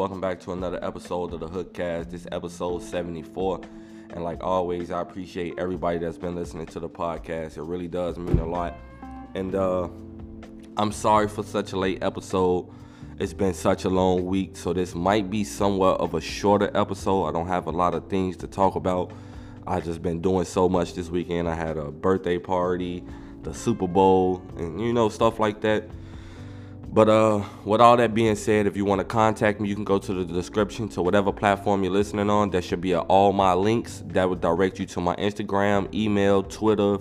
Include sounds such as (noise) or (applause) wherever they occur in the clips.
Welcome back to another episode of the Hookcast. This episode 74. And like always, I appreciate everybody that's been listening to the podcast. It really does mean a lot. And uh I'm sorry for such a late episode. It's been such a long week, so this might be somewhat of a shorter episode. I don't have a lot of things to talk about. I just been doing so much this weekend. I had a birthday party, the Super Bowl, and you know stuff like that. But uh, with all that being said, if you want to contact me, you can go to the description to whatever platform you're listening on. There should be all my links that would direct you to my Instagram, email, Twitter,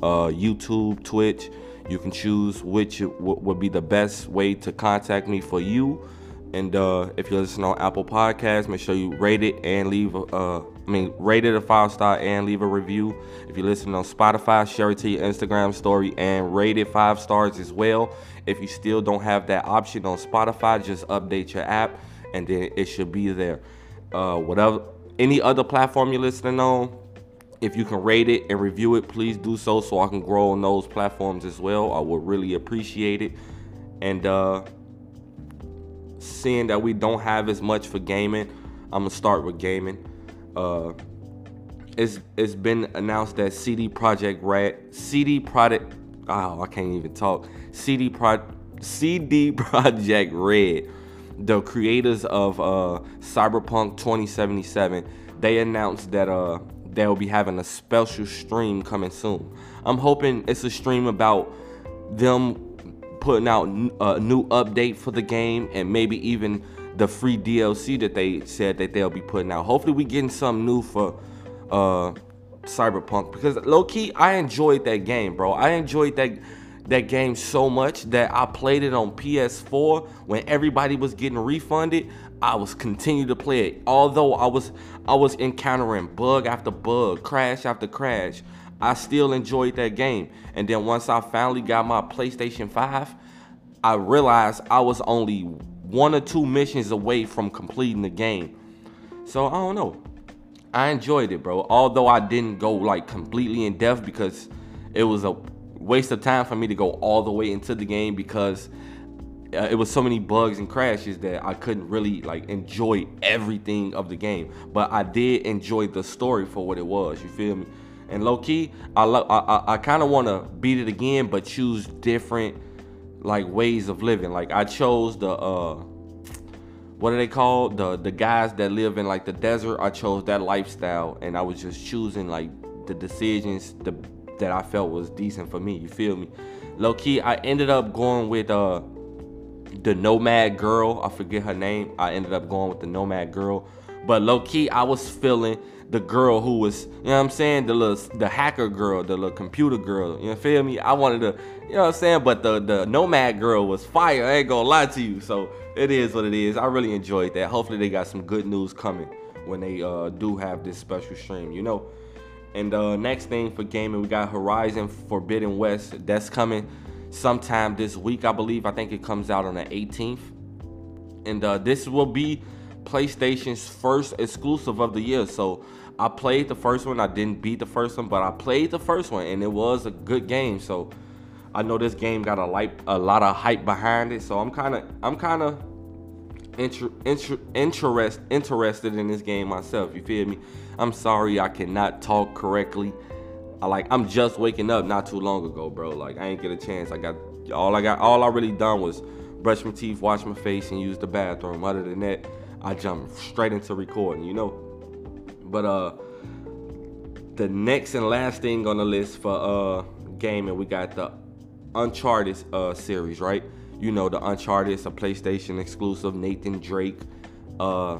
uh, YouTube, Twitch. You can choose which would be the best way to contact me for you. And uh, if you're listening on Apple Podcasts, make sure you rate it and leave a, uh, I mean, rate it a five star and leave a review. If you're listening on Spotify, share it to your Instagram story and rate it five stars as well. If you still don't have that option on Spotify, just update your app and then it should be there. Uh, whatever, any other platform you're listening on, if you can rate it and review it, please do so so I can grow on those platforms as well. I would really appreciate it. And uh, seeing that we don't have as much for gaming, I'm gonna start with gaming. Uh, it's it's been announced that CD Projekt Red, CD Product, oh I can't even talk. CD Pro, CD Projekt Red, the creators of uh, Cyberpunk 2077, they announced that uh they'll be having a special stream coming soon. I'm hoping it's a stream about them putting out a new update for the game and maybe even the free DLC that they said that they'll be putting out. Hopefully, we getting something new for uh, Cyberpunk because low key, I enjoyed that game, bro. I enjoyed that that game so much that I played it on PS4 when everybody was getting refunded. I was continue to play it, although I was I was encountering bug after bug, crash after crash. I still enjoyed that game. And then once I finally got my PlayStation 5, I realized I was only one or two missions away from completing the game. So I don't know. I enjoyed it, bro. Although I didn't go like completely in depth because it was a waste of time for me to go all the way into the game because uh, it was so many bugs and crashes that I couldn't really like enjoy everything of the game. But I did enjoy the story for what it was. You feel me? And low key, I lo- I, I, I kind of want to beat it again, but choose different like ways of living. Like I chose the uh, what are they called? The the guys that live in like the desert. I chose that lifestyle, and I was just choosing like the decisions the, that I felt was decent for me. You feel me? Low key, I ended up going with uh the nomad girl. I forget her name. I ended up going with the nomad girl. But low key, I was feeling the girl who was, you know what I'm saying, the little the hacker girl, the little computer girl. You know, feel me? I wanted to, you know what I'm saying, but the the nomad girl was fire. I ain't gonna lie to you. So it is what it is. I really enjoyed that. Hopefully they got some good news coming when they uh, do have this special stream, you know. And uh, next thing for gaming, we got Horizon Forbidden West. That's coming sometime this week, I believe. I think it comes out on the 18th. And uh, this will be PlayStation's first exclusive of the year. So I played the first one. I didn't beat the first one, but I played the first one, and it was a good game. So I know this game got a light, a lot of hype behind it. So I'm kind of, I'm kind of inter, inter, interest, interested in this game myself. You feel me? I'm sorry I cannot talk correctly. I like, I'm just waking up not too long ago, bro. Like I ain't get a chance. I got all I got, all I really done was brush my teeth, wash my face, and use the bathroom. Other than that. I jump straight into recording, you know. But uh the next and last thing on the list for uh gaming, we got the Uncharted uh series, right? You know the Uncharted is a PlayStation exclusive, Nathan Drake. Uh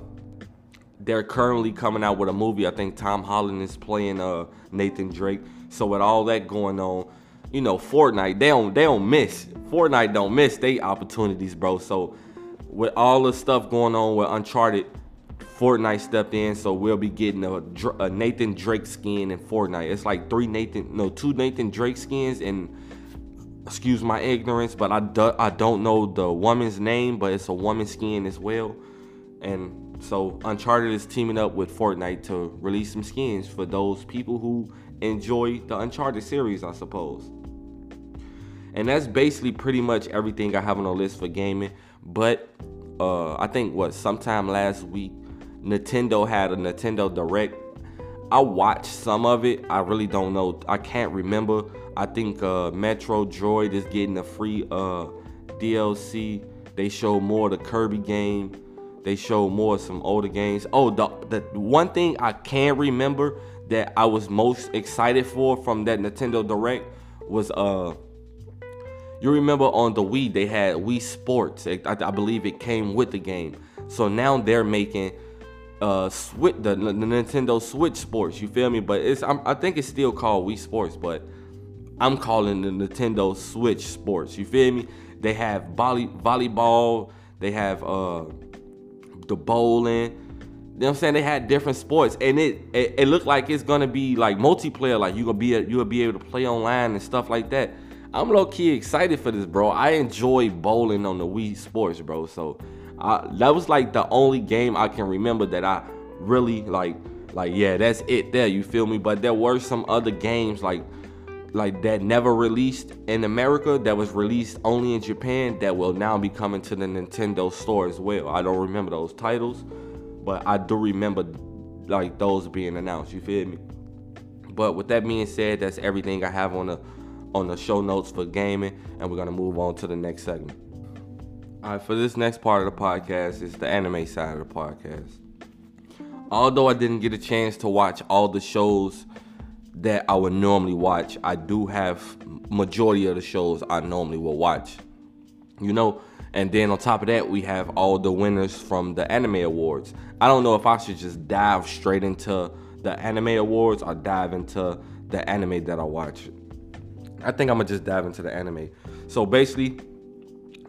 they're currently coming out with a movie. I think Tom Holland is playing uh Nathan Drake. So with all that going on, you know, Fortnite, they don't they don't miss. Fortnite don't miss they opportunities, bro. So with all the stuff going on with Uncharted, Fortnite stepped in, so we'll be getting a, a, Nathan Drake skin in Fortnite. It's like three Nathan, no, two Nathan Drake skins, and excuse my ignorance, but I do, I don't know the woman's name, but it's a woman skin as well. And so Uncharted is teaming up with Fortnite to release some skins for those people who enjoy the Uncharted series, I suppose. And that's basically pretty much everything I have on the list for gaming. But uh I think what sometime last week Nintendo had a Nintendo Direct. I watched some of it. I really don't know. I can't remember. I think uh Metroid Dread is getting a free uh DLC. They show more of the Kirby game. They show more of some older games. Oh, the the one thing I can remember that I was most excited for from that Nintendo Direct was uh you remember on the Wii they had Wii Sports. I, I believe it came with the game. So now they're making uh switch the, the Nintendo Switch Sports. You feel me? But it's I'm, I think it's still called Wii Sports, but I'm calling the Nintendo Switch Sports. You feel me? They have volley, volleyball. They have uh the bowling. You know what I'm saying? They had different sports, and it, it, it looked like it's gonna be like multiplayer. Like you gonna be you will be able to play online and stuff like that. I'm low key excited for this, bro. I enjoy bowling on the Wii Sports, bro. So I, that was like the only game I can remember that I really like. Like yeah, that's it there. You feel me? But there were some other games like like that never released in America that was released only in Japan that will now be coming to the Nintendo store as well. I don't remember those titles, but I do remember like those being announced. You feel me? But with that being said, that's everything I have on the on the show notes for gaming, and we're gonna move on to the next segment. All right, for this next part of the podcast is the anime side of the podcast. Although I didn't get a chance to watch all the shows that I would normally watch, I do have majority of the shows I normally will watch. You know, and then on top of that, we have all the winners from the anime awards. I don't know if I should just dive straight into the anime awards or dive into the anime that I watch. I think I'm gonna just dive into the anime. So basically,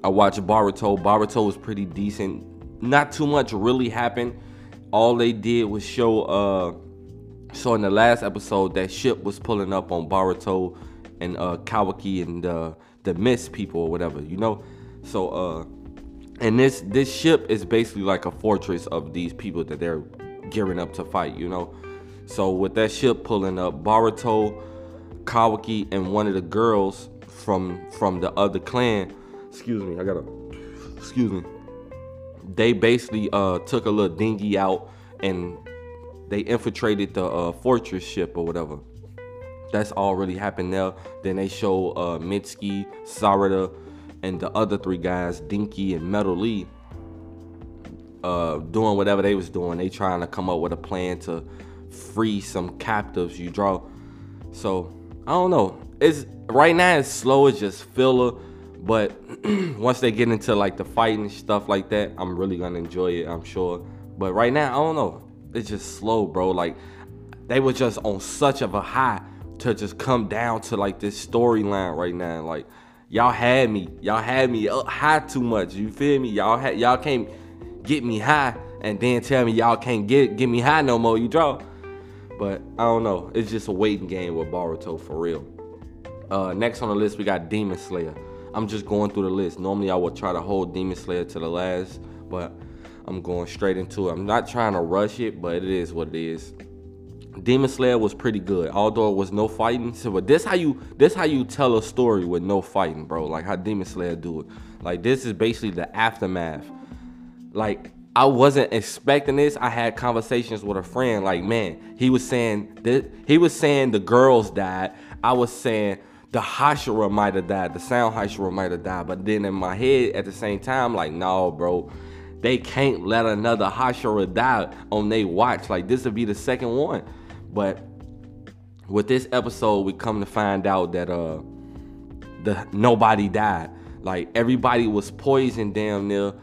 I watched Boruto. Boruto was pretty decent. Not too much really happened. All they did was show uh so in the last episode that ship was pulling up on Boruto and uh Kawaki and uh the Mist people or whatever, you know? So uh and this this ship is basically like a fortress of these people that they're gearing up to fight, you know. So with that ship pulling up, Boruto, Kawaki, and one of the girls from from the other clan, excuse me, I gotta excuse me. They basically uh took a little dinghy out and they infiltrated the uh, fortress ship or whatever. That's all really happened there. Then they show uh, Mitsuki, Sarada, and the other three guys, Denki and Metal Lee, uh, doing whatever they was doing. They trying to come up with a plan to free some captives you draw. So I don't know. It's right now it's slow. It's just filler. But (clears throat) once they get into like the fighting stuff like that, I'm really gonna enjoy it. I'm sure. But right now, I don't know. It's just slow, bro. Like they were just on such of a high to just come down to like this storyline right now. Like y'all had me, y'all had me up high too much. You feel me? Y'all had y'all can't get me high and then tell me y'all can't get get me high no more. You draw. But I don't know. It's just a waiting game with Boruto for real. Uh, next on the list we got Demon Slayer. I'm just going through the list. Normally I would try to hold Demon Slayer to the last, but I'm going straight into it. I'm not trying to rush it, but it is what it is. Demon Slayer was pretty good, although it was no fighting. So, but this how you this how you tell a story with no fighting, bro. Like how Demon Slayer do it. Like this is basically the aftermath. Like I wasn't expecting this. I had conversations with a friend. Like man, he was saying that he was saying the girls died. I was saying the Hashira might have died. The sound Hashira might have died. But then in my head at the same time, like no, bro they can't let another Hashira die on their watch. Like this would be the second one. But with this episode, we come to find out that uh the nobody died. Like everybody was poisoned damn near.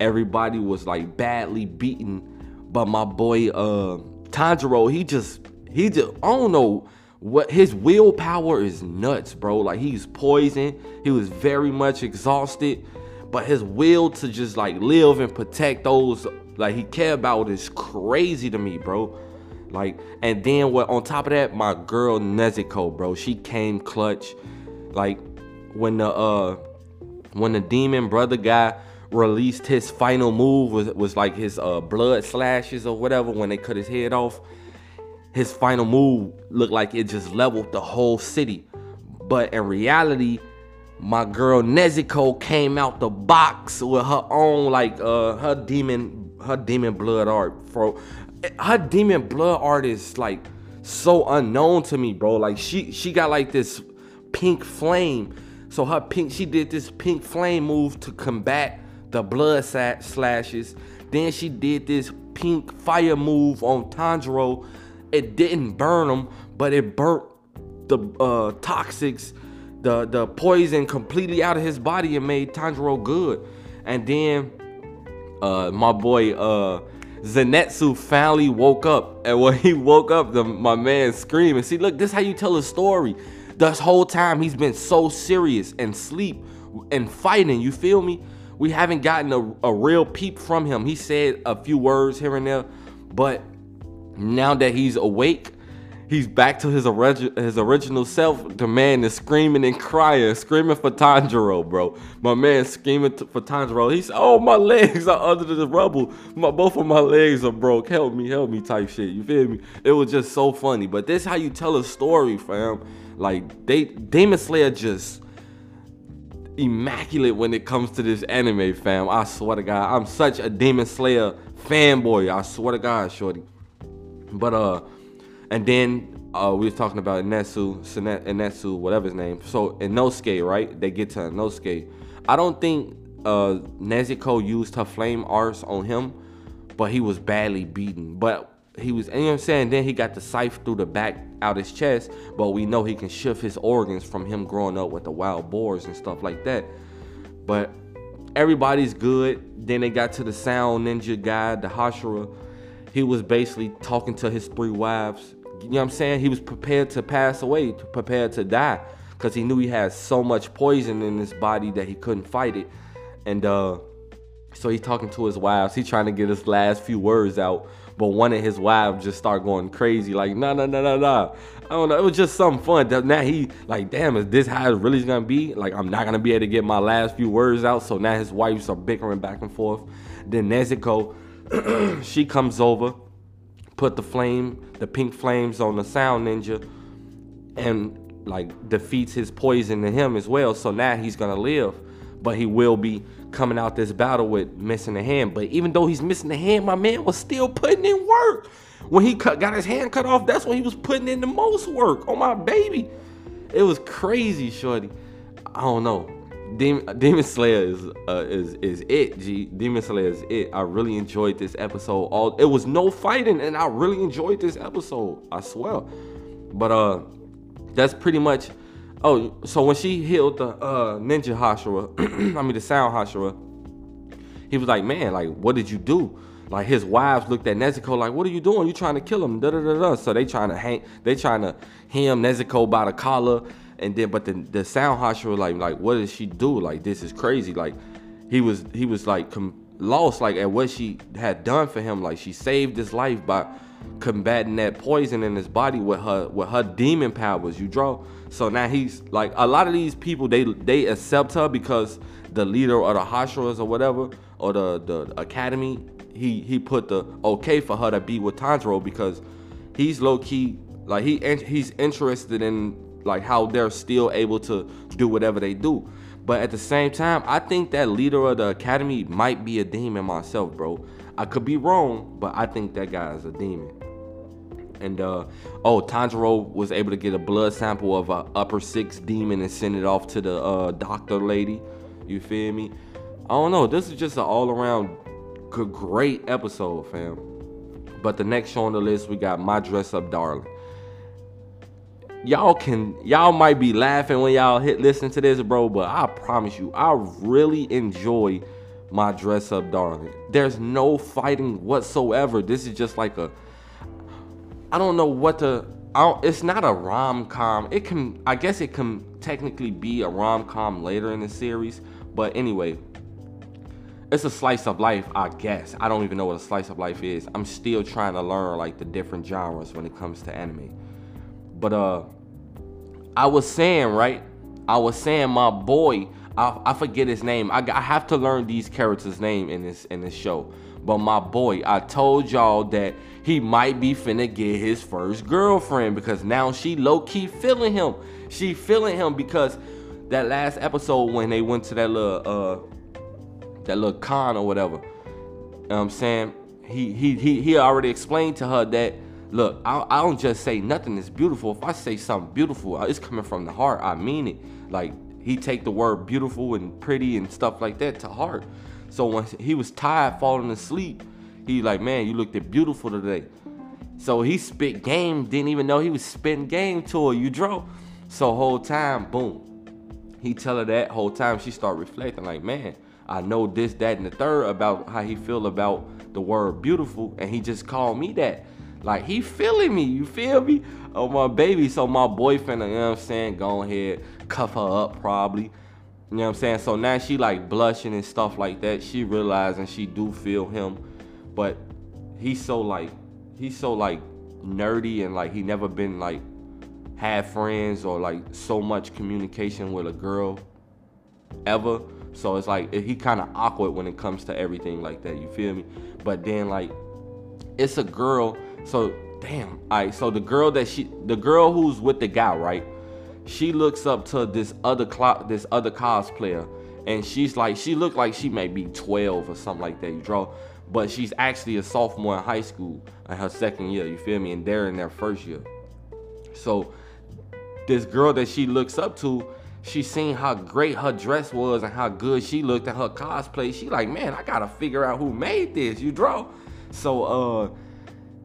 Everybody was like badly beaten. But my boy uh Tanjiro, he just he just I don't know what his willpower is nuts, bro. Like he's poisoned. He was very much exhausted but his will to just like live and protect those like he care about is crazy to me, bro. Like, and then what on top of that, my girl Nezuko, bro, she came clutch. Like when the uh when the demon brother guy released his final move was was like his uh blood slashes or whatever when they cut his head off. His final move looked like it just leveled the whole city. But in reality, my girl Nezuko came out the box with her own like uh her demon her demon blood art, bro. Her demon blood art is like so unknown to me, bro. Like she she got like this pink flame. So her pink she did this pink flame move to combat the blood slashes. Then she did this pink fire move on Tanjiro. It didn't burn him, but it burnt the uh, toxics the the poison completely out of his body and made Tanjiro good. And then uh, my boy uh, Zenitsu finally woke up, and when he woke up, the my man screaming. See, look, this how you tell a story. This whole time he's been so serious and sleep and fighting. You feel me? We haven't gotten a, a real peep from him. He said a few words here and there, but now that he's awake, he's back to his, orig- his original self. The man is screaming and crying, screaming for Tanjiro, bro. My man screaming t- for Tanjiro. He's, oh, my legs are under the rubble. My both of my legs are broke. Help me, help me, type shit. You feel me? It was just so funny. But this is how you tell a story, fam. Like they Demon Slayer just immaculate when it comes to this anime, fam. I swear to God, I'm such a Demon Slayer fanboy. I swear to God, shorty. But uh and then uh, we were talking about Inetsu, Inetsu, whatever his name. So Inosuke, right? They get to Inosuke. I don't think uh, Nezuko used her flame arts on him, but he was badly beaten. But he was, you know what I'm saying? Then he got the scythe through the back out his chest, but we know he can shift his organs from him growing up with the wild boars and stuff like that. But everybody's good. Then they got to the sound ninja guy, the Hashira. He was basically talking to his three wives you know what I'm saying? He was prepared to pass away, prepared to die, because he knew he had so much poison in his body that he couldn't fight it. And uh, so he's talking to his wives. He's trying to get his last few words out, but one of his wives just start going crazy, like, nah, nah, nah, nah, nah. I don't know. It was just something fun. Now he like, damn, is this how it really gonna be? Like, I'm not gonna be able to get my last few words out. So now his wives are bickering back and forth. Then Nezuko, (clears throat) she comes over put the flame, the pink flames on the sound ninja and like defeats his poison in him as well. So now he's gonna live, but he will be coming out this battle with missing a hand. But even though he's missing a hand, my man was still putting in work. When he cut, got his hand cut off, that's when he was putting in the most work on my baby. It was crazy, shorty. I don't know. Demon, Demon Slayer is uh, is is it. G Demon Slayer is it. I really enjoyed this episode. All it was no fighting, and I really enjoyed this episode. I swear. But uh, that's pretty much. Oh, so when she healed the uh ninja Hashira, (clears throat) I mean the sound Hashira, he was like, man, like what did you do? Like his wives looked at Nezuko like, what are you doing? You trying to kill him? Da da da da. So they trying to hang, they trying to hem Nezuko by the collar and then but the the sound Hashira like like what did she do? Like this is crazy. Like he was he was like com- lost like at what she had done for him. Like she saved his life by combating that poison in his body with her with her demon powers. You draw. So now he's like a lot of these people they they accept her because the leader of the Hashiras or whatever or the the academy he he put the okay for her to be with Tanjiro because he's low key like he he's interested in like how they're still able to do whatever they do. But at the same time, I think that leader of the academy might be a demon myself, bro. I could be wrong, but I think that guy is a demon. And uh, oh, Tanjiro was able to get a blood sample of a upper six demon and send it off to the uh, doctor lady. You feel me? I don't know. This is just an all around great episode, fam. But the next show on the list, we got My Dress Up Darling y'all can y'all might be laughing when y'all hit listen to this, bro, but I promise you, I really enjoy my dress up darling. There's no fighting whatsoever. This is just like a I don't know what to it's not a rom-com. It can I guess it can technically be a rom-com later in the series, but anyway, it's a slice of life, I guess. I don't even know what a slice of life is. I'm still trying to learn like the different genres when it comes to anime. But uh, I was saying right. I was saying my boy. I, I forget his name. I, I have to learn these characters' name in this in this show. But my boy, I told y'all that he might be finna get his first girlfriend because now she low key feeling him. She feeling him because that last episode when they went to that little uh that little con or whatever. You know what I'm saying? He he he he already explained to her that look, I, I don't just say nothing is beautiful. If I say something beautiful, uh, it's coming from the heart. I mean it. Like he take the word beautiful and pretty and stuff like that to heart. So when he was tired, falling asleep, he like, man, you looked beautiful today. So he spit game, didn't even know he was spitting game to her. You draw. So whole time, boom. He tell her that whole time. She start reflecting like, man, I know this, that, and the third about how he feel about the word beautiful, and he just called me that. Like he feeling me, you feel me? Oh my baby. So my boyfriend, you know what I'm saying, go ahead, cuff her up probably. You know what I'm saying? So now she like blushing and stuff like that. She realizing she do feel him. But he's so like he's so like nerdy and like he never been like had friends or like so much communication with a girl ever. So it's like he kind of awkward when it comes to everything like that. You feel me? But then like it's a girl. So damn. Alright. So the girl that she, the girl who's with the guy, right? She looks up to this other clock, this other cosplayer, and she's like, she looked like she may be 12 or something like that. You draw, but she's actually a sophomore in high school in her second year. You feel me? And they're in their first year. So this girl that she looks up to, she seen how great her dress was and how good she looked at her cosplay. She like, man, I gotta figure out who made this. You draw. So uh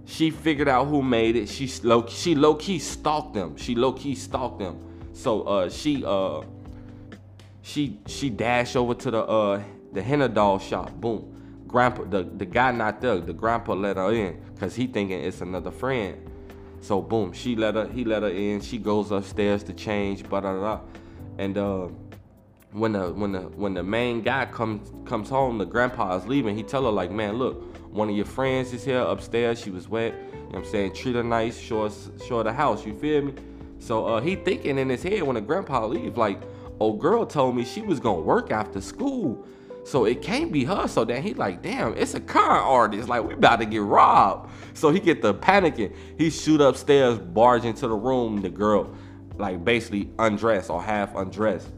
she figured out who made it. She low she low key stalked them. She low key stalked them. So uh she uh she she dashed over to the uh the hina doll shop. Boom. Grandpa the, the guy not there. The grandpa let her in because he thinking it's another friend. So boom, she let her he let her in. She goes upstairs to change, blah. And uh when the when the when the main guy comes comes home, the grandpa is leaving. He tell her like, man, look, one of your friends is here upstairs. She was wet. You know what I'm saying? Treat her nice. Show us show her the house. You feel me? So uh, he thinking in his head when the grandpa leave, like, oh girl told me she was gonna work after school. So it can't be her. So then he like, damn, it's a con artist. Like we about to get robbed. So he get the panicking. He shoot upstairs, barge into the room. The girl, like basically undressed or half undressed.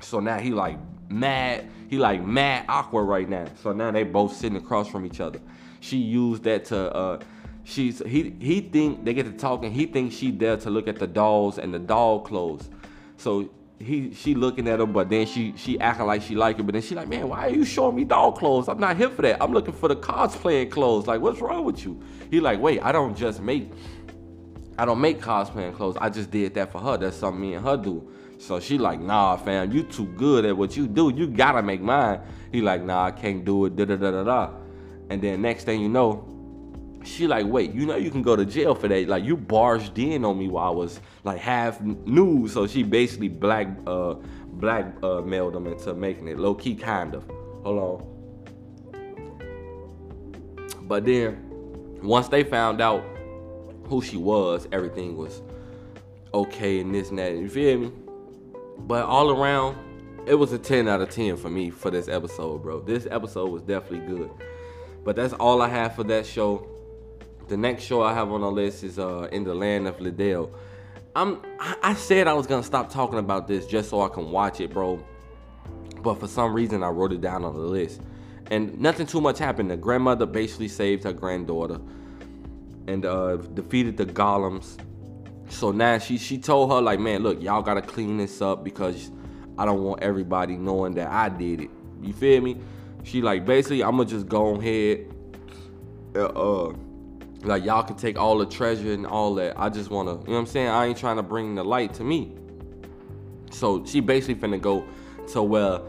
So now he like mad. He like mad awkward right now. So now they both sitting across from each other. She used that to uh she's he he think they get to talking. He thinks she there to look at the dolls and the doll clothes. So he she looking at him, but then she she acting like she like it. But then she like, man, why are you showing me doll clothes? I'm not here for that. I'm looking for the cosplaying clothes. Like, what's wrong with you? He like, wait, I don't just make I don't make cosplaying clothes. I just did that for her. That's something me and her do. So she like, nah, fam, you too good at what you do. You gotta make mine. He like, nah, I can't do it. Da da da da da. And then next thing you know, she like, wait, you know you can go to jail for that. Like you barged in on me while I was like half nude. So she basically black uh black uh mailed them into making it low key kind of. Hold on. But then once they found out who she was, everything was okay and this and that. You feel me? But all around, it was a 10 out of 10 for me for this episode, bro. This episode was definitely good. But that's all I have for that show. The next show I have on the list is uh, In the Land of Leadale. I'm I said I was gonna stop talking about this just so I can watch it, bro. But for some reason I wrote it down on the list. And nothing too much happened. The grandmother basically saved her granddaughter and uh, defeated the golems so now she she told her like, man, look, y'all gotta clean this up because I don't want everybody knowing that I did it. You feel me? She like basically I'ma just go ahead. Uh, uh, like y'all can take all the treasure and all that. I just wanna, you know what I'm saying? I ain't trying to bring the light to me. So she basically finna go to where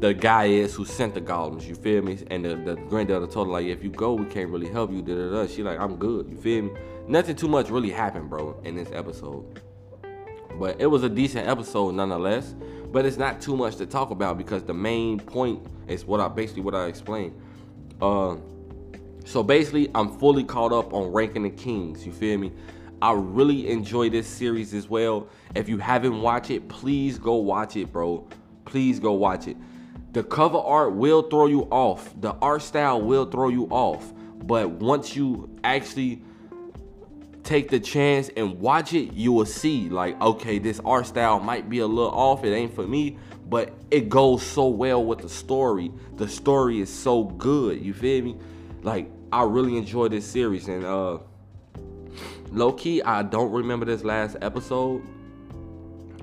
the guy is who sent the golems, you feel me? And the, the granddaughter told her like, if you go, we can't really help you. Da, da, da. She like, I'm good, you feel me? Nothing too much really happened, bro, in this episode. But it was a decent episode nonetheless. But it's not too much to talk about because the main point is what I basically what I explained. Uh, so basically, I'm fully caught up on ranking the kings. You feel me? I really enjoy this series as well. If you haven't watched it, please go watch it, bro. Please go watch it. The cover art will throw you off. The art style will throw you off. But once you actually take the chance and watch it, you will see like, okay, this art style might be a little off. It ain't for me, but it goes so well with the story. The story is so good. You feel me? Like I really enjoy this series and uh low key I don't remember this last episode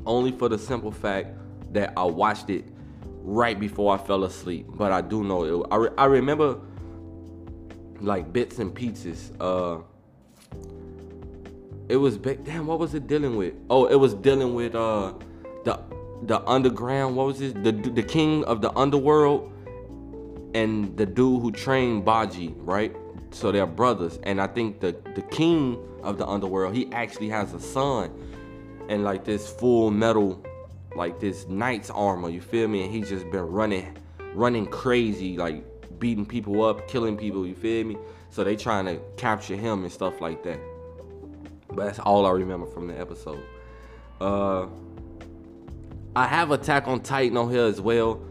only for the simple fact that I watched it right before I fell asleep. But I do know it. I, re- I remember like bits and pieces. Uh, it was big. Damn, what was it dealing with? Oh, it was dealing with uh the the underground. What was it? The the king of the underworld and the dude who trained Bojji, right? So they're brothers, and I think the the king of the underworld he actually has a son, and like this full metal, like this knight's armor. You feel me? And he's just been running, running crazy, like beating people up, killing people. You feel me? So they trying to capture him and stuff like that. But that's all I remember from the episode. Uh, I have Attack on Titan on here as well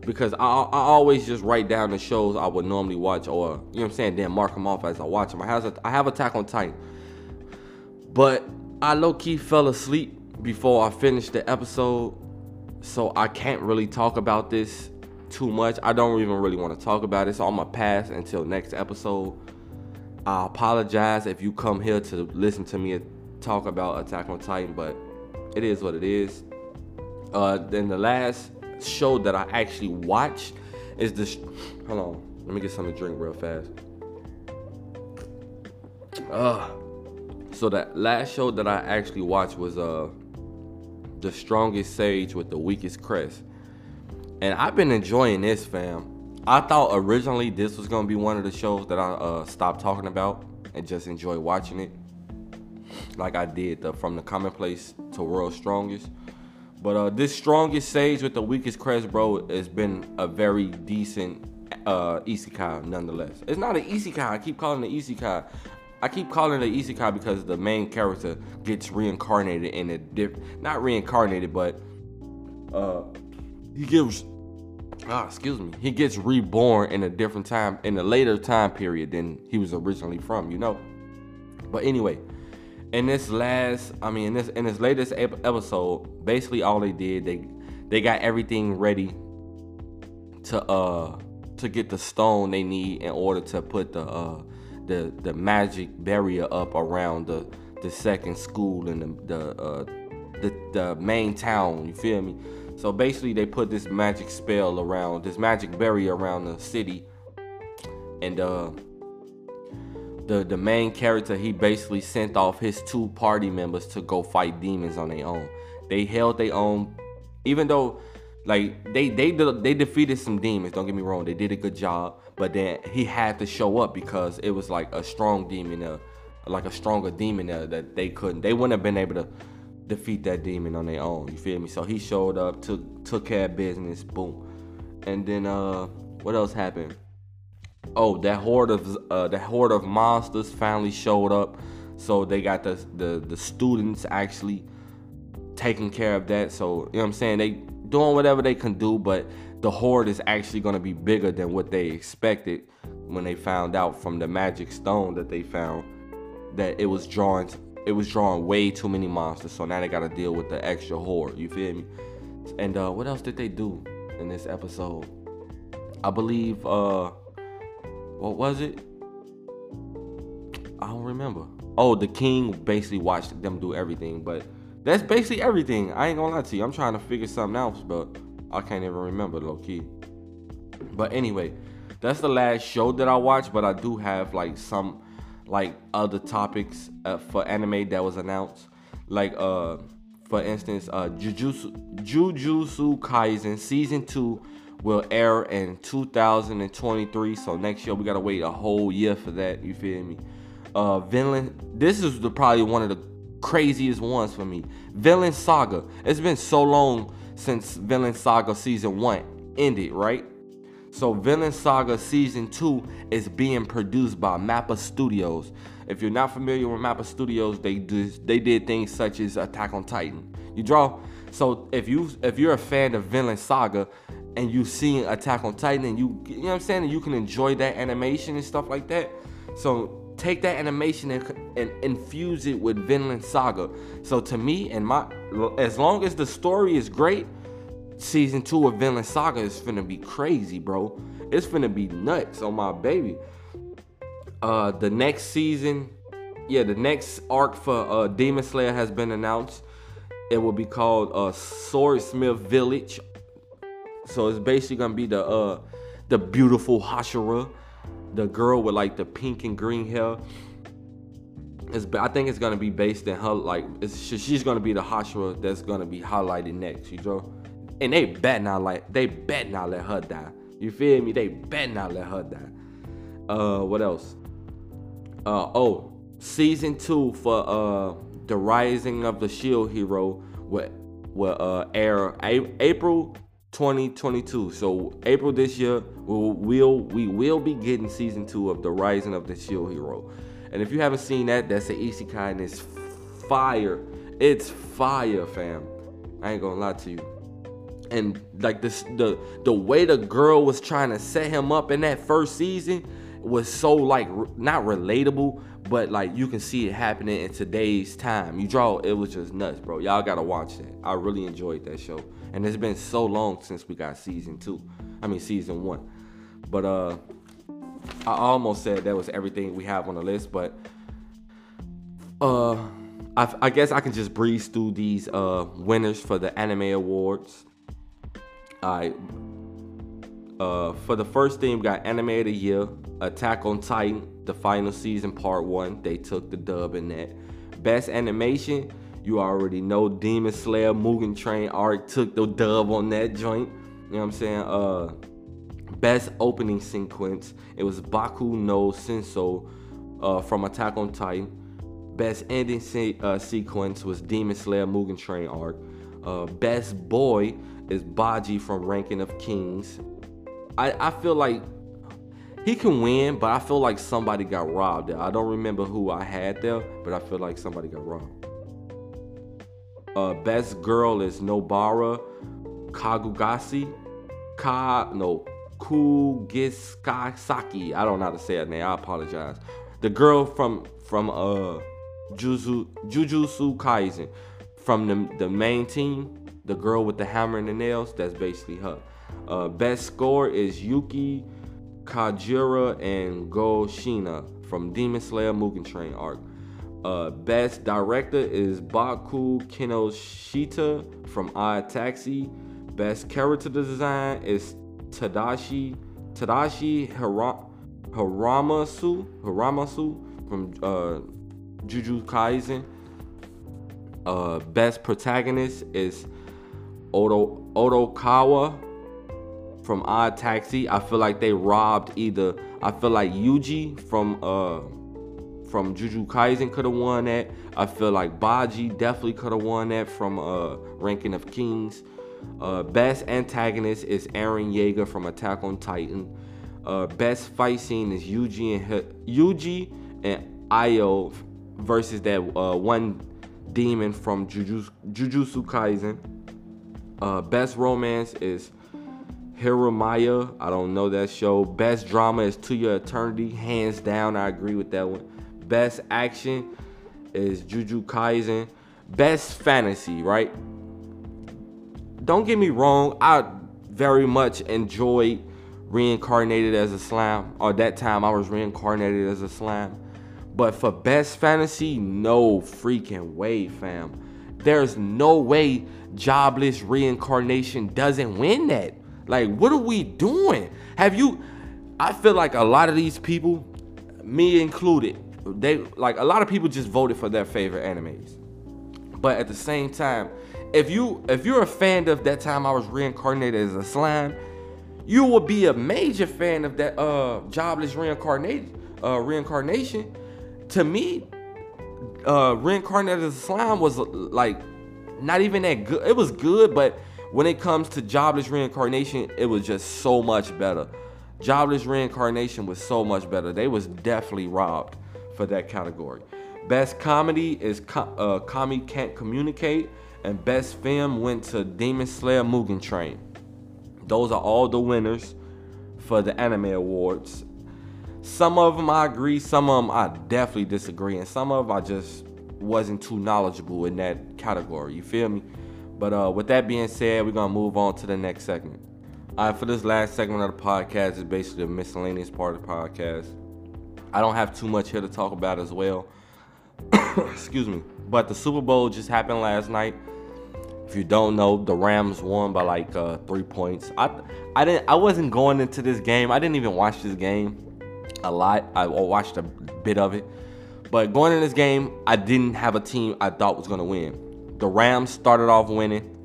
because I, I always just write down the shows I would normally watch or you know what I'm saying then mark them off as I watch them. I have I have Attack on Titan, but I low key fell asleep before I finished the episode, so I can't really talk about this too much. I don't even really want to talk about it, so I'm gonna pass until next episode. I apologize if you come here to listen to me talk about Attack on Titan, but it is what it is. Uh, then the last show that I actually watched is this. Hold on, let me get something to drink real fast. Uh, so that last show that I actually watched was uh, the strongest sage with the weakest crest, and I've been enjoying this, fam. I thought originally this was gonna be one of the shows that I uh, stopped talking about and just enjoy watching it, like I did the From the Commonplace to World's Strongest. But uh, this strongest sage with the weakest crest, bro, has been a very decent uh, isekai nonetheless. It's not an isekai. I keep calling it isekai. I keep calling it an isekai because the main character gets reincarnated in a not reincarnated, but uh, he gives ah, excuse me, he gets reborn in a different time, in a later time period than he was originally from, you know. But anyway, in this last, I mean, in this in this latest episode, basically all they did, they they got everything ready to uh to get the stone they need in order to put the uh the the magic barrier up around the the second school and the the uh the, the main town. You feel me? So basically, they put this magic spell around, this magic barrier around the city, and uh, the the main character he basically sent off his two party members to go fight demons on their own. They held their own, even though like they they they defeated some demons. Don't get me wrong, they did a good job, but then he had to show up because it was like a strong demon, uh, like a stronger demon uh, that they couldn't. They wouldn't have been able to defeat that demon on their own. You feel me? So he showed up, took took care of business, boom. And then uh what else happened? Oh, that horde of uh that horde of monsters finally showed up. So they got the the the students actually taking care of that. So, you know what I'm saying? They doing whatever they can do, but the horde is actually to be bigger than what they expected when they found out from the magic stone that they found that it was drawing it was drawing way too many monsters. So now they got to deal with the extra horde. You feel me? And uh, what else did they do in this episode? I believe uh, what was it? I don't remember. Oh, the king basically watched them do everything, but that's basically everything. I ain't gonna lie to you. I'm trying to figure something else, but I can't even remember low key. But anyway, that's the last show that I watched. But I do have like some like other topics uh, for anime that was announced. Like uh for instance, uh Jujutsu, Jujutsu Kaisen season 2 will air in 2023. So next year we got to wait a whole year for that, you feel me? Uh Vinland this is the probably one of the craziest ones for me. Villain Saga. It's been so long since Villain Saga season 1 ended, right? So Villain Saga Season 2 is being produced by Mappa Studios. If you're not familiar with Mappa Studios, they do, they did things such as Attack on Titan. You draw. So if you if you're a fan of Villain Saga and you've seen Attack on Titan and you you know what I'm saying, and you can enjoy that animation and stuff like that. So take that animation and, and infuse it with Vinland Saga. So to me, and my as long as the story is great, season two of Villain Saga is finna be crazy, bro. It's finna be nuts on my baby. Uh, the next season, yeah, the next arc for uh, Demon Slayer has been announced. It will be called uh, Swordsmith Village. So it's basically gonna be the uh, the beautiful Hashira, the girl with like the pink and green hair. It's, I think it's gonna be based in her like she's gonna be the Hashira that's gonna be highlighted next, you know. And they bet not like they bet not let her die. You feel me? They bet not let her die. Uh, what else? Uh, oh, season two for uh the Rising of the Shield Hero will will uh air a- April 2022. So April this year, we will we will be getting season two of the Rising of the Shield Hero. And if you haven't seen that, that's an isekai and it's fire. It's fire, fam. I ain't gonna lie to you and like this the the way the girl was trying to set him up in that first season was so like not relatable but like you can see it happening in today's time. You draw it was just nuts bro. Y'all gotta watch that. I really enjoyed that show. And it's been so long since we got season two i mean season one. But uh i almost said that was everything we have on the list but uh I, I guess I can just breeze through these uh, winners for the anime awards. Right. Uh, for the first we got the Year, Attack on Titan, the final season, part one. They took the dub in that. Best Animation, you already know Demon Slayer, Mugen Train arc took the dub on that joint. You know what I'm saying? Uh, best opening sequence, it was Boku no Senso uh, from Attack on Titan. Best ending se- uh, sequence was Demon Slayer, Mugen Train arc. Uh, best boy is Bojji from Ranking of Kings. I, I feel like he can win, but I feel like somebody got robbed. I don't remember who I had there, but I feel like somebody got robbed. Uh, best girl is Nobara Kagugasi. Ka no Kugisaki. I don't know how to say her name. I apologize. The girl from from uh Juju, Jujutsu Kaisen from the, the main team the girl with the hammer and the nails, that's basically her. Uh, best score is Yuki Kajiura and Go Shiina from Demon Slayer Mugen Train arc. Uh, best director is Baku Kinoshita from Odd Taxi. Best character design is Tadashi Tadashi Hira, Hiramasu Hiramasu from uh, Jujutsu Kaisen. Uh, best protagonist is Odo Odokawa from Odd Taxi. I feel like they robbed either. I feel like Yuji from uh from Juju Kaisen could have won that. I feel like Bojji definitely could have won that from uh Ranking of Kings. Uh, best antagonist is Eren Yeager from Attack on Titan. Uh, best fight scene is Yuji and Yuji and Aoi versus that uh, one demon from Jujutsu, Jujutsu Kaisen. Uh, best romance is Horimiya. I don't know that show. Best drama is To Your Eternity. Hands down, I agree with that one. Best action is Juju Kaisen. Best fantasy, right? Don't get me wrong. I very much enjoyed reincarnated as a slime. Or that time I was reincarnated as a slime. But for best fantasy, no freaking way, fam. There's no way jobless reincarnation doesn't win that. Like, what are we doing? Have you? I feel like a lot of these people, me included, they like a lot of people just voted for their favorite animes. But at the same time, if you if you're a fan of that time I was reincarnated as a slime, you will be a major fan of that uh jobless reincarnation uh reincarnation. To me, uh reincarnated as a slime was like not even that good. It was good, but when it comes to jobless reincarnation, it was just so much better. Jobless reincarnation was so much better. They was definitely robbed for that category. Best comedy is uh, Komi Can't Communicate, and best film went to Demon Slayer Mugen Train. Those are all the winners for the anime awards. Some of them I agree, some of them I definitely disagree, and some of them I just wasn't too knowledgeable in that category. You feel me? But uh, with that being said, we're gonna move on to the next segment. All right, for this last segment of the podcast is basically the miscellaneous part of the podcast. I don't have too much here to talk about as well. (coughs) Excuse me. But the Super Bowl just happened last night. If you don't know, the Rams won by like uh, three points. I I didn't I wasn't going into this game. I didn't even watch this game a lot. I watched a bit of it. But going in this game, I didn't have a team I thought was gonna win. The Rams started off winning,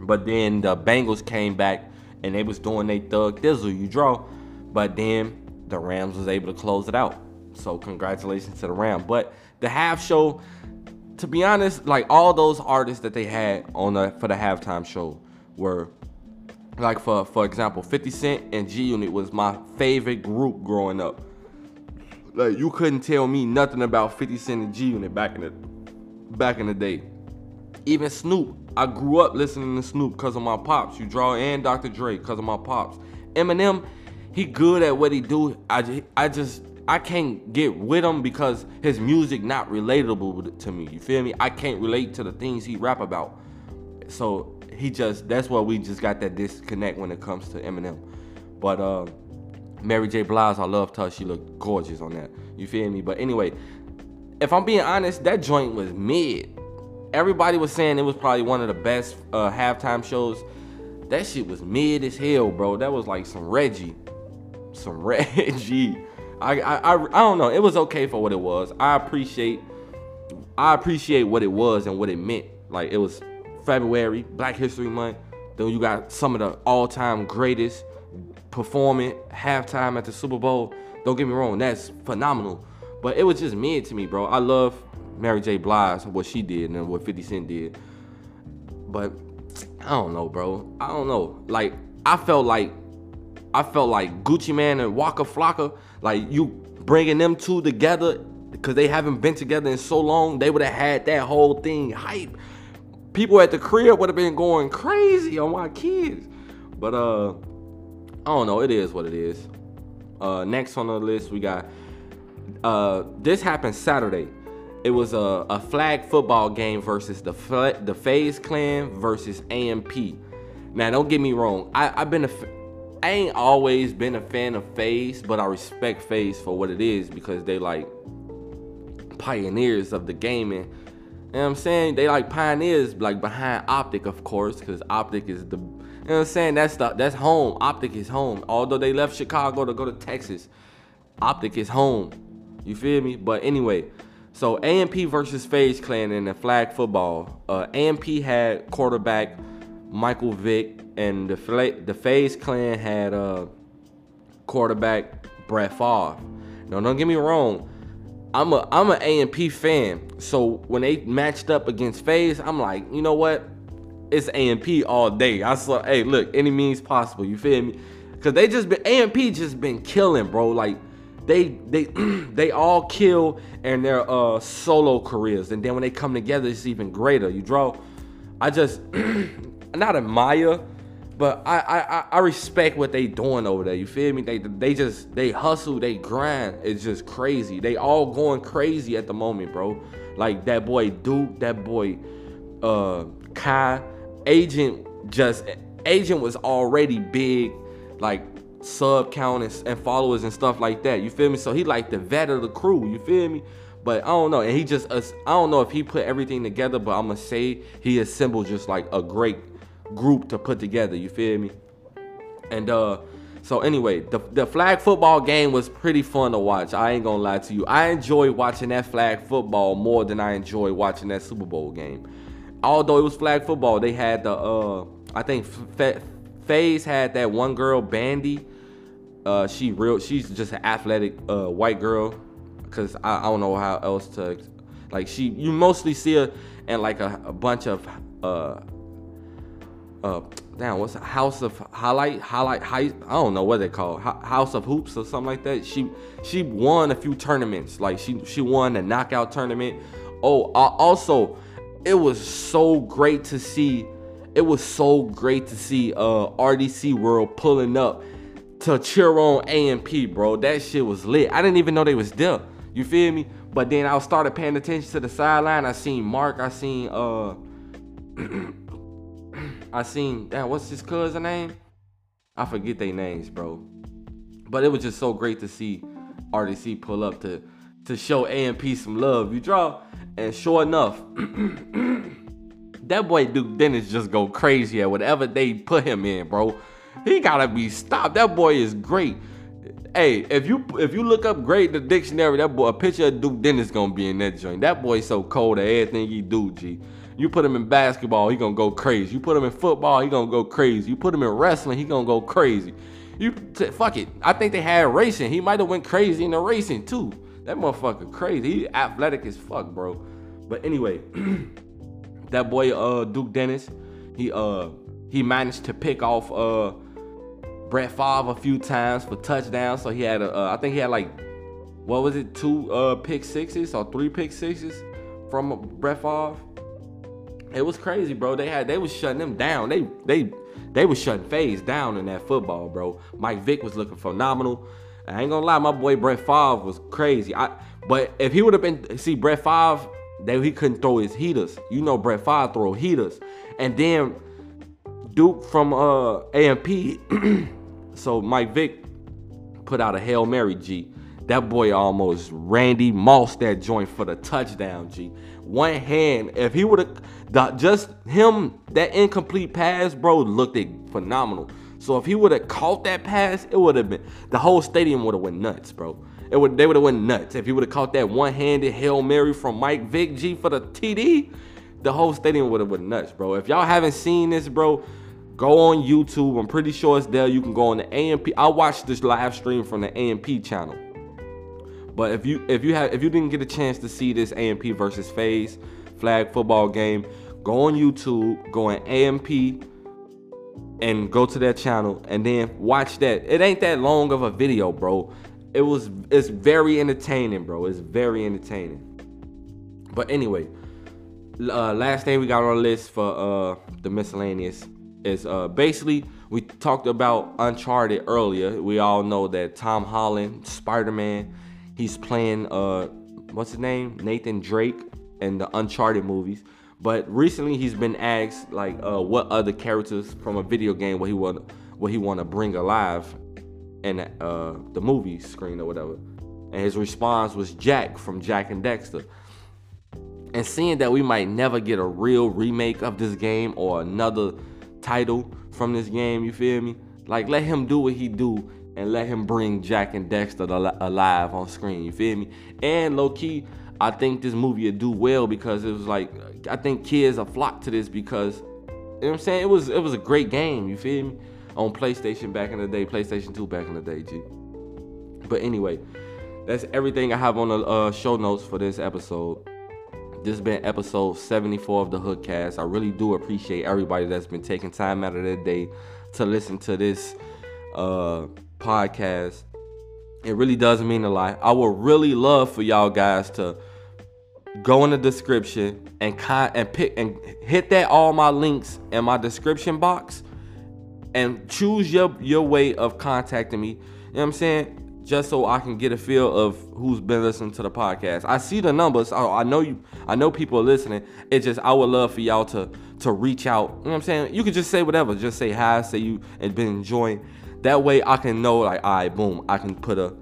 but then the Bengals came back and they was doing they thug thizzle, you draw. But then the Rams was able to close it out. So congratulations to the Rams. But the half show, to be honest, like all those artists that they had on the for the halftime show were like for for example, 50 Cent and G Unit was my favorite group growing up. Like you couldn't tell me nothing about 50 Cent and G Unit back in the back in the day. Even Snoop, I grew up listening to Snoop because of my pops. You draw and Dr. Dre because of my pops. Eminem, he good at what he do. I I just I can't get with him because his music not relatable to me. You feel me? I can't relate to the things he rap about. So he just that's why we just got that disconnect when it comes to Eminem. But uh Mary J. Blige, I loved her. She looked gorgeous on that. You feel me? But anyway, if I'm being honest, that joint was mid. Everybody was saying it was probably one of the best uh, halftime shows. That shit was mid as hell, bro. That was like some Reggie, some (laughs) Reggie. I, I I I don't know. It was okay for what it was. I appreciate I appreciate what it was and what it meant. Like it was February, Black History Month. Then you got some of the all-time greatest performing halftime at the Super Bowl. Don't get me wrong, that's phenomenal. But it was just mid to me, bro. I love Mary J. Blige, what she did and what 50 Cent did. But I don't know, bro. I don't know. Like, I felt like I felt like Gucci Mane and Waka Flocka, like you bringing them two together because they haven't been together in so long, they would have had that whole thing hype. People at the crib would have been going crazy on my kids. But uh I don't know. It is what it is. Uh, next on the list, we got. Uh, this happened Saturday. It was a, a flag football game versus the the FaZe Clan versus AMP. Now, don't get me wrong. I, I've been a. I ain't always been a fan of FaZe, but I respect FaZe for what it is because they like pioneers of the gaming. You know what I'm saying? They like pioneers, like behind Optic, of course, because Optic is the you know what I'm saying? That's the, that's home. Optic is home. Although they left Chicago to go to Texas, Optic is home. You feel me? But anyway, so AMP versus FaZe Clan in the flag football. Uh, AMP had quarterback Michael Vick, and the the FaZe Clan had uh, quarterback Brett Favre. Now, don't get me wrong. I'm a I'm an AMP fan. So when they matched up against FaZe, I'm like, you know what? it's AMP all day. I saw, hey, look, any means possible. You feel me? Cause they just been AMP just been killing, bro. Like they they (clears throat) they all kill in their uh solo careers, and then when they come together, it's even greater. You draw. I just (clears throat) not admire, but I, I I respect what they doing over there. You feel me? They they just they hustle, they grind. It's just crazy. They all going crazy at the moment, bro. Like that boy Duke, that boy uh Kai Agent just Agent was already big, like sub count and, and, followers and stuff like that. You feel me? So he like the vet of the crew. You feel me? But I don't know. And he just I don't know if he put everything together, but I'm gonna say he assembled just like a great group to put together. You feel me? And uh so anyway, the, the flag football game was pretty fun to watch. I ain't gonna lie to you. I enjoy watching that flag football more than I enjoy watching that Super Bowl game although it was flag football, they had the uh I think FaZe had that one girl, Bandy. Uh, she real, she's just an athletic uh, white girl. Cause I, I don't know how else to, like she, you mostly see her in like a, a bunch of uh, uh, damn, what's House of Highlight, Highlight, high, I don't know what they call, House of Hoops or something like that. She, she won a few tournaments. Like she, she won a knockout tournament. Oh, also it was so great to see. It was so great to see uh, RDC World pulling up to cheer on AMP, bro. That shit was lit. I didn't even know they was there. You feel me? But then I started paying attention to the sideline. I seen Mark. I seen uh, (clears throat) I seen damn. What's his cousin name? I forget their names, bro. But it was just so great to see RDC pull up to to show AMP some love. You draw, and sure enough, (clears throat) that boy Duke Dennis just go crazy at whatever they put him in, bro. He gotta be stopped. That boy is great. Hey, if you if you look up great the dictionary, that boy a picture of Duke Dennis gonna be in that joint. That boy so cold at everything he do, G. You put him in basketball, he gonna go crazy. You put him in football, he gonna go crazy. You put him in wrestling, he gonna go crazy. You t- fuck it. I think they had racing. He might have went crazy in the racing too. That motherfucker crazy. He athletic as fuck, bro. But anyway, (clears throat) that boy uh Duke Dennis, he uh he managed to pick off uh Brett Favre a few times for touchdowns. So he had a uh, I think he had like what was it two uh pick sixes or three pick sixes from Brett Favre. It was crazy, bro. They had they was shutting them down. They they they was shutting FaZe down in that football, bro. Mike Vick was looking phenomenal. I ain't gonna lie, my boy Brett Favre was crazy. I but if he would have been see Brett Favre, that he couldn't throw his heaters. You know Brett Favre throw heaters. And then Duke from uh AMP, (clears throat) so Mike Vick put out a Hail Mary G. That boy almost Randy Moss that joint for the touchdown, G. One hand, if he would have just him, that incomplete pass, bro, looked phenomenal. So if he would have caught that pass, it would have been the whole stadium would have went nuts, bro. It would they would have went nuts if he would have caught that one-handed hail mary from Mike Vick G for the TD. The whole stadium would have went nuts, bro. If y'all haven't seen this, bro, go on YouTube. I'm pretty sure it's there. You can go on the AMP. I watched this live stream from the AMP channel. But if you if you have if you didn't get a chance to see this AMP versus FaZe flag football game, go on YouTube, go on AMP and go to that channel and then watch that. It ain't that long of a video, bro. It was it's very entertaining, bro. It's very entertaining. But anyway, uh, last thing we got on the list for uh, the miscellaneous is uh, basically we talked about Uncharted earlier. We all know that Tom Holland, Spider-Man, he's playing uh what's his name? Nathan Drake in the Uncharted movies. But recently he's been asked like uh, what other characters from a video game what he want what he want to bring alive in uh, the movie screen or whatever. And his response was Jack from Jak and Daxter. And seeing that we might never get a real remake of this game or another title from this game, you feel me? Like let him do what he do and let him bring Jak and Daxter alive on screen. You feel me? And low key, I think this movie would do well because it was like I think kids are flock to this because you know what I'm saying. It was it was a great game. You feel me? On PlayStation back in the day, PlayStation 2 back in the day, G. But anyway, that's everything I have on the uh, show notes for this episode. This has been episode 74 of the Hookcast. I really do appreciate everybody that's been taking time out of their day to listen to this uh, podcast. It really does mean a lot. I would really love for y'all guys to go in the description and and pick and hit that all my links in my description box and choose your your way of contacting me. You know what I'm saying? Just so I can get a feel of who's been listening to the podcast. I see the numbers. I, I know you. I know people are listening. It's just I would love for y'all to to reach out. You know what I'm saying? You can just say whatever. Just say hi. Say you and been enjoying. That way I can know like, all right, boom. I can put a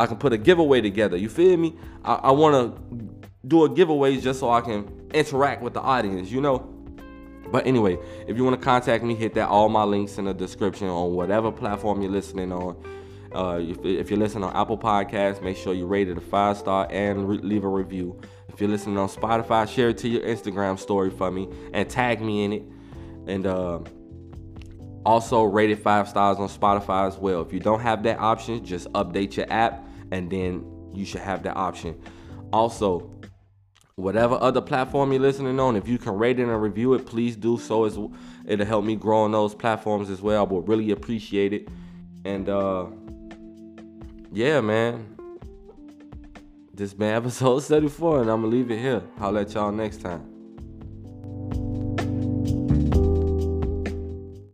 I can put a giveaway together. You feel me? I, I want to do a giveaway just so I can interact with the audience, you know? But anyway, if you want to contact me, hit that all my links in the description on whatever platform you're listening on. Uh, if, if, you're listening on Apple Podcasts, make sure you rate it a five star and re- leave a review. If you're listening on Spotify, share it to your Instagram story for me and tag me in it. And uh, also rated five stars on Spotify as well. If you don't have that option, just update your app and then you should have that option. Also, whatever other platform you're listening on, if you can rate it and review it, please do so. As it'll help me grow on those platforms as well. I would really appreciate it. And uh, yeah, man. This been episode (laughs) 74, and I'm gonna leave it here. I'll let y'all next time.